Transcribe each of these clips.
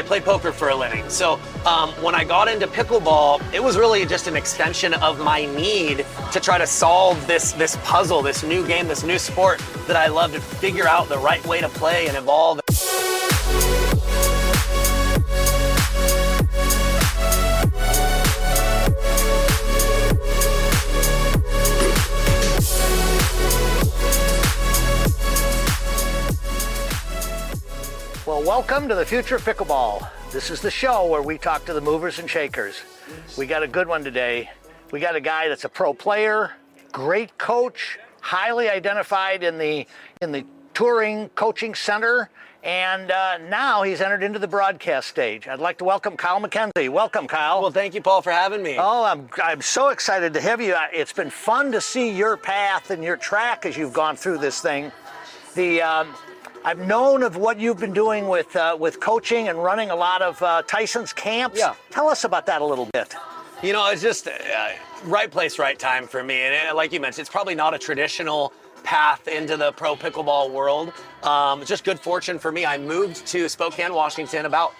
I played poker for a living. So um, when I got into pickleball, it was really just an extension of my need to try to solve this this puzzle, this new game, this new sport that I love to figure out the right way to play and evolve. Welcome to the future of pickleball. This is the show where we talk to the movers and shakers. We got a good one today. We got a guy that's a pro player, great coach, highly identified in the in the touring coaching center, and uh, now he's entered into the broadcast stage. I'd like to welcome Kyle McKenzie. Welcome, Kyle. Well, thank you, Paul, for having me. Oh, I'm, I'm so excited to have you. It's been fun to see your path and your track as you've gone through this thing. The um, I've known of what you've been doing with uh, with coaching and running a lot of uh, Tyson's camps. Yeah. Tell us about that a little bit. You know, it's just uh, right place, right time for me. And uh, like you mentioned, it's probably not a traditional path into the pro pickleball world. Um, just good fortune for me. I moved to Spokane, Washington about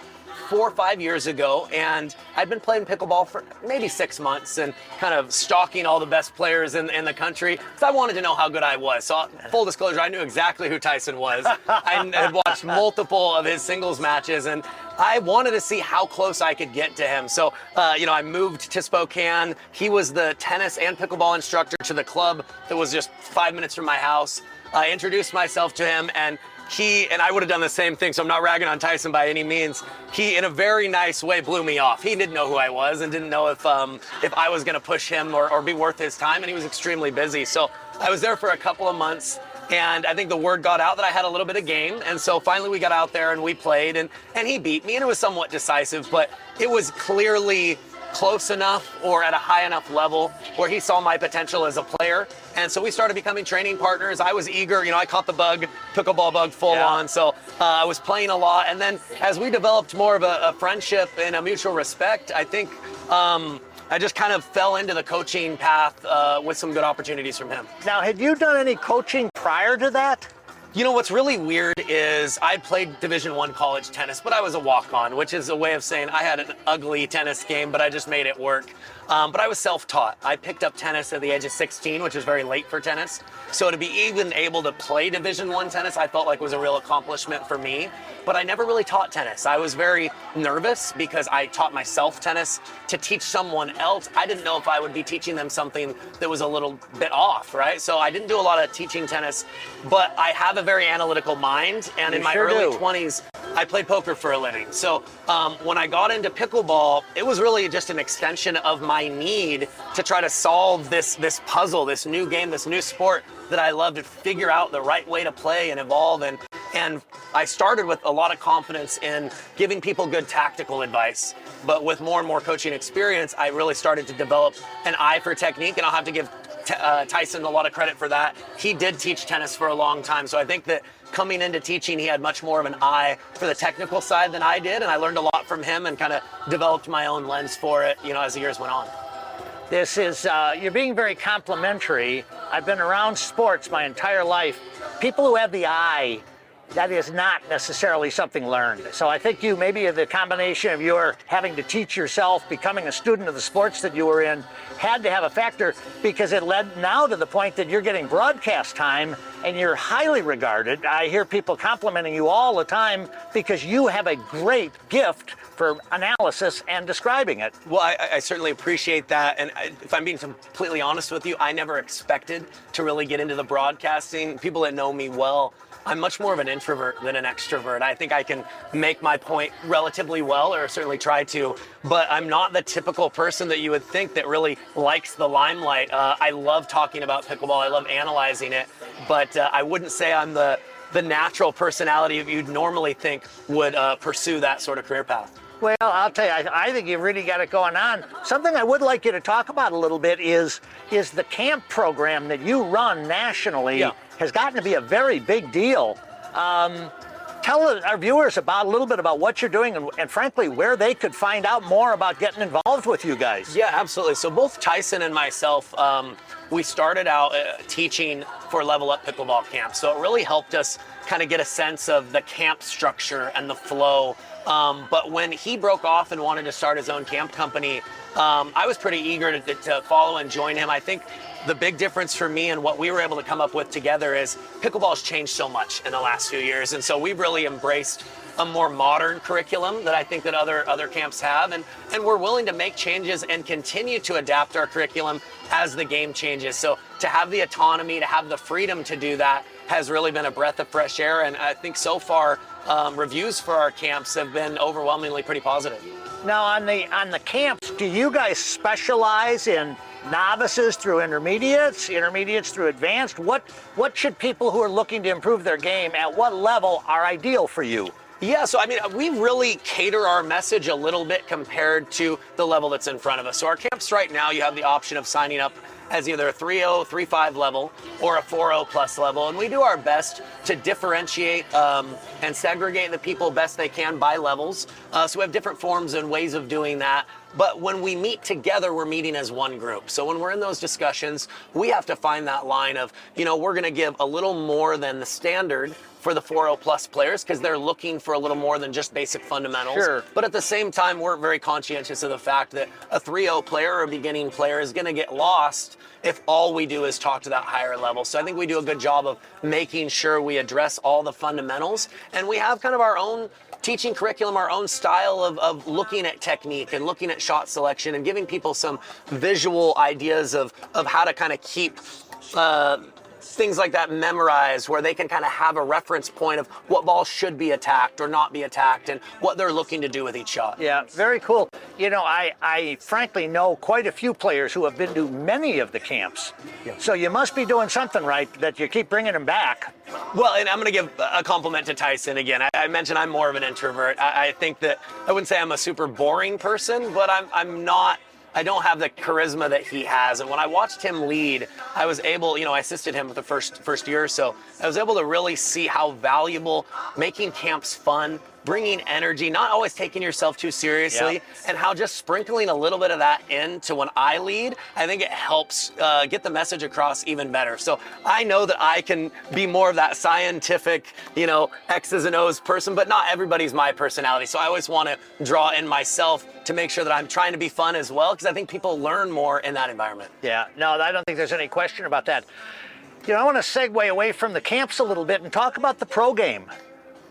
four or five years ago, and I'd been playing pickleball for maybe six months and kind of stalking all the best players in, in the country because I wanted to know how good I was. So, full disclosure, I knew exactly who Tyson was. I had watched multiple of his singles matches, and I wanted to see how close I could get to him. So, uh, you know, I moved to Spokane. He was the tennis and pickleball instructor to the club that was just five minutes from my house. I introduced myself to him, and he and I would have done the same thing. So I'm not ragging on Tyson by any means. He, in a very nice way, blew me off. He didn't know who I was and didn't know if um, if I was going to push him or, or be worth his time. And he was extremely busy. So I was there for a couple of months. And I think the word got out that I had a little bit of game. And so finally we got out there and we played and, and he beat me and it was somewhat decisive, but it was clearly close enough or at a high enough level where he saw my potential as a player. And so we started becoming training partners. I was eager, you know, I caught the bug, pickleball bug full Yeah. on. So uh, I was playing a lot. And then as we developed more of a, a friendship and a mutual respect, I think um, I just kind of fell into the coaching path uh, with some good opportunities from him. Now, had you done any coaching prior to that? You know what's really weird is I played Division One college tennis, but I was a walk-on, which is a way of saying I had an ugly tennis game, but I just made it work. Um, but I was self-taught. I picked up tennis at the age of 16, which is very late for tennis. So to be even able to play Division One tennis, I felt like was a real accomplishment for me. But I never really taught tennis. I was very nervous because I taught myself tennis to teach someone else. I didn't know if I would be teaching them something that was a little bit off, right? So I didn't do a lot of teaching tennis, but I have a very analytical mind, and in my sure early do. 20s, I played poker for a living. So um, when I got into pickleball, it was really just an extension of my need to try to solve this this puzzle, this new game, this new sport that I love to figure out the right way to play and evolve. And and I started with a lot of confidence in giving people good tactical advice. But with more and more coaching experience, I really started to develop an eye for technique, and I'll have to give Uh, Tyson a lot of credit for that. He did teach tennis for a long time, so I think that coming into teaching, he had much more of an eye for the technical side than I did, and I learned a lot from him and kind of developed my own lens for it, you know, as the years went on. This is, uh, you're being very complimentary. I've been around sports my entire life. People who have the eye, that is not necessarily something learned. So I think you, maybe the combination of your having to teach yourself, becoming a student of the sports that you were in, had to have a factor because it led now to the point that you're getting broadcast time and you're highly regarded. I hear people complimenting you all the time because you have a great gift for analysis and describing it. Well, I, I certainly appreciate that. And I, if I'm being completely honest with you, I never expected to really get into the broadcasting. People that know me well, I'm much more of an introvert than an extrovert. I think I can make my point relatively well, or certainly try to, but I'm not the typical person that you would think that really likes the limelight. Uh, I love talking about pickleball, I love analyzing it, but uh, I wouldn't say I'm the the natural personality you'd normally think would uh, pursue that sort of career path. Well, I'll tell you, I, I think you've really got it going on. Something I would like you to talk about a little bit is is the camp program that you run nationally Yeah. has gotten to be a very big deal. Um, tell our viewers about a little bit about what you're doing and, and frankly where they could find out more about getting involved with you guys. Yeah, absolutely. So both Tyson and myself, um, we started out uh, teaching for Level Up Pickleball Camp. So it really helped us kind of get a sense of the camp structure and the flow Um, but when he broke off and wanted to start his own camp company, um, I was pretty eager to, to follow and join him. I think the big difference for me and what we were able to come up with together is pickleball's changed so much in the last few years, and so we've really embraced a more modern curriculum that I think that other other camps have, and and we're willing to make changes and continue to adapt our curriculum as the game changes. So to have the autonomy, to have the freedom to do that, has really been a breath of fresh air, and I think so far um, reviews for our camps have been overwhelmingly pretty positive. Now on the on the camps, do you guys specialize in novices through intermediates, intermediates through advanced? What what should people who are looking to improve their game at what level are ideal for you? Yeah, so I mean, we really cater our message a little bit compared to the level that's in front of us. So our camps right now, you have the option of signing up as either a 3.0, 3.5 level or a 4.0 plus level. And we do our best to differentiate um, and segregate the people best they can by levels. Uh, so we have different forms and ways of doing that. But when we meet together, we're meeting as one group. So when we're in those discussions, we have to find that line of, you know, we're going to give a little more than the standard for the 4.0 plus players because they're looking for a little more than just basic fundamentals. Sure. But at the same time, we're very conscientious of the fact that a 3-0 player or a beginning player is going to get lost if all we do is talk to that higher level. So I think we do a good job of making sure we address all the fundamentals and we have kind of our own teaching curriculum, our own style of, of looking at technique and looking at shot selection and giving people some visual ideas of, of how to kind of keep uh, things like that memorized where they can kind of have a reference point of what ball should be attacked or not be attacked and what they're looking to do with each shot. Yeah, very cool. You know, I, I frankly know quite a few players who have been to many of the camps. Yeah. So you must be doing something right that you keep bringing them back. Well, and I'm going to give a compliment to Tyson again. I, I mentioned I'm more of an introvert. I, I think that I wouldn't say I'm a super boring person, but I'm, I'm not I don't have the charisma that he has. And when I watched him lead, I was able, you know, I assisted him for the first first year or so. I was able to really see how valuable making camps fun, bringing energy, not always taking yourself too seriously, Yeah. and how just sprinkling a little bit of that into when I lead, I think it helps uh, get the message across even better. So I know that I can be more of that scientific, you know, X's and O's person, but not everybody's my personality. So I always want to draw in myself to make sure that I'm trying to be fun as well, because I think people learn more in that environment. Yeah, no, I don't think there's any question about that. You know, I want to segue away from the camps a little bit and talk about the pro game.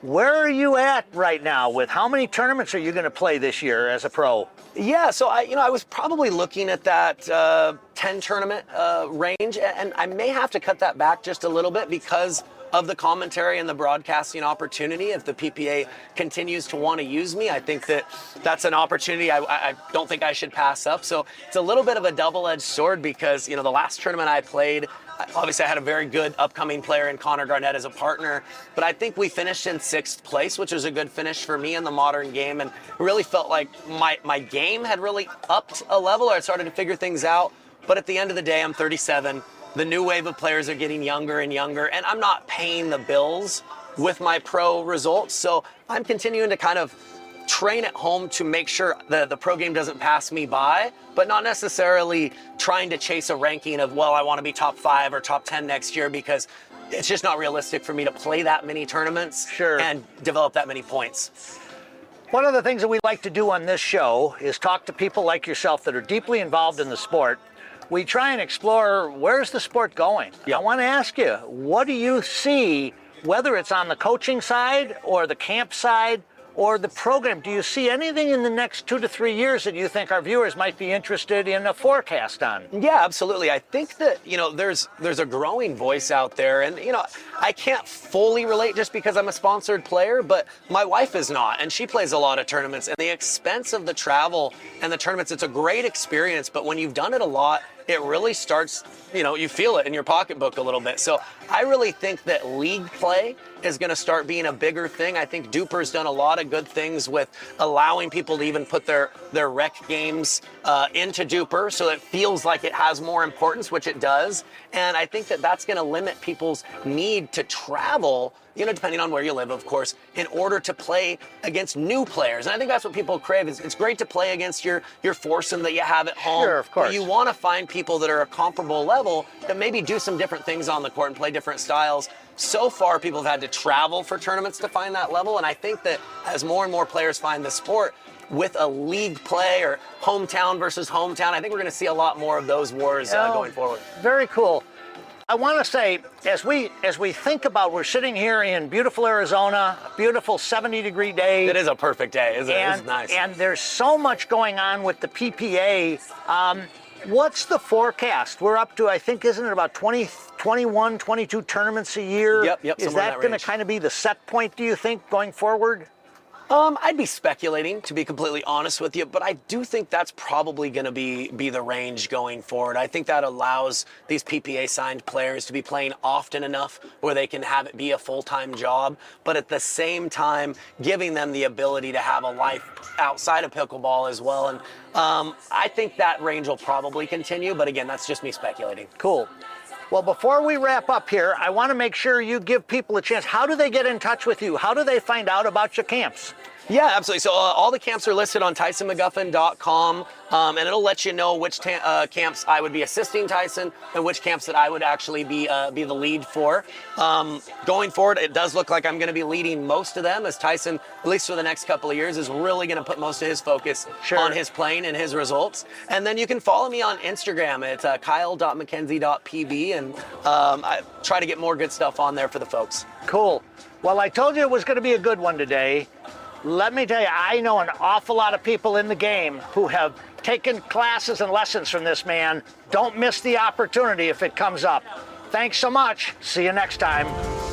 Where are you at right now with how many tournaments are you going to play this year as a pro? Yeah, so I, you know, I was probably looking at that uh, 10 tournament uh, range, and I may have to cut that back just a little bit because of the commentary and the broadcasting opportunity. If the PPA continues to want to use me, I think that that's an opportunity I, I don't think I should pass up. So it's a little bit of a double-edged sword because you know the last tournament I played. Obviously, I had a very good upcoming player in Connor Garnett as a partner, but I think we finished in sixth place, which was a good finish for me in the modern game, and really felt like my my game had really upped a level, or I started to figure things out. But at the end of the day, I'm 37. The new wave of players are getting younger and younger, and I'm not paying the bills with my pro results. So I'm continuing to kind of train at home to make sure that the pro game doesn't pass me by, but not necessarily trying to chase a ranking of, well, I want to be top five or top 10 next year because it's just not realistic for me to play that many tournaments Sure. and develop that many points. One of the things that we like to do on this show is talk to people like yourself that are deeply involved in the sport. We try and explore where's the sport going. Yeah. I want to ask you, what do you see, whether it's on the coaching side or the camp side or the program? Do you see anything in the next two to three years that you think our viewers might be interested in a forecast on? Yeah, absolutely. I think that you know there's there's a growing voice out there, and you know I can't fully relate just because I'm a sponsored player, but my wife is not, and she plays a lot of tournaments, and the expense of the travel and the tournaments, it's a great experience, but when you've done it a lot, it really starts, you know, you feel it in your pocketbook a little bit. So I really think that league play is going to start being a bigger thing. I think DUPR's done a lot of good things with allowing people to even put their their rec games uh, into Duper, so it feels like it has more importance, which it does. And I think that that's going to limit people's need to travel you know, depending on where you live, of course, in order to play against new players. And I think that's what people crave. It's, it's great to play against your your foursome that you have at home. Sure, of course. You want to find people that are a comparable level that maybe do some different things on the court and play different styles. So far, people have had to travel for tournaments to find that level, and I think that as more and more players find the sport, with a league play or hometown versus hometown. I think we're going to see a lot more of those wars uh, Oh, going forward. Very cool. I want to say, as we as we think about, we're sitting here in beautiful Arizona, beautiful 70 degree day. It is a perfect day, isn't it? and, It's nice. and there's so much going on with the PPA. Um, what's the forecast? We're up to, I think, isn't it about 20, 21, 22 tournaments a year? Yep, yep, Is that that going to kind of be the set point, do you think, going forward? Um, I'd be speculating, to be completely honest with you, but I do think that's probably going to be be the range going forward. I think that allows these PPA signed players to be playing often enough where they can have it be a full time job, but at the same time giving them the ability to have a life outside of pickleball as well. And um, I think that range will probably continue, but again, that's just me speculating. Cool. Well, before we wrap up here, I want to make sure you give people a chance. How do they get in touch with you? How do they find out about your camps? Yeah, absolutely. So uh, all the camps are listed on TysonMcGuffin.com, um, and it'll let you know which ta- uh, camps I would be assisting Tyson and which camps that I would actually be uh, be the lead for. Um, going forward, it does look like I'm going to be leading most of them, as Tyson, at least for the next couple of years, is really going to put most of his focus Sure. on his playing and his results. And then you can follow me on Instagram. at uh, kyle.mckenzie.pb, and um, I try to get more good stuff on there for the folks. Cool. Well, I told you it was going to be a good one today. Let me tell you, I know an awful lot of people in the game who have taken classes and lessons from this man. Don't miss the opportunity if it comes up. Thanks so much. See you next time.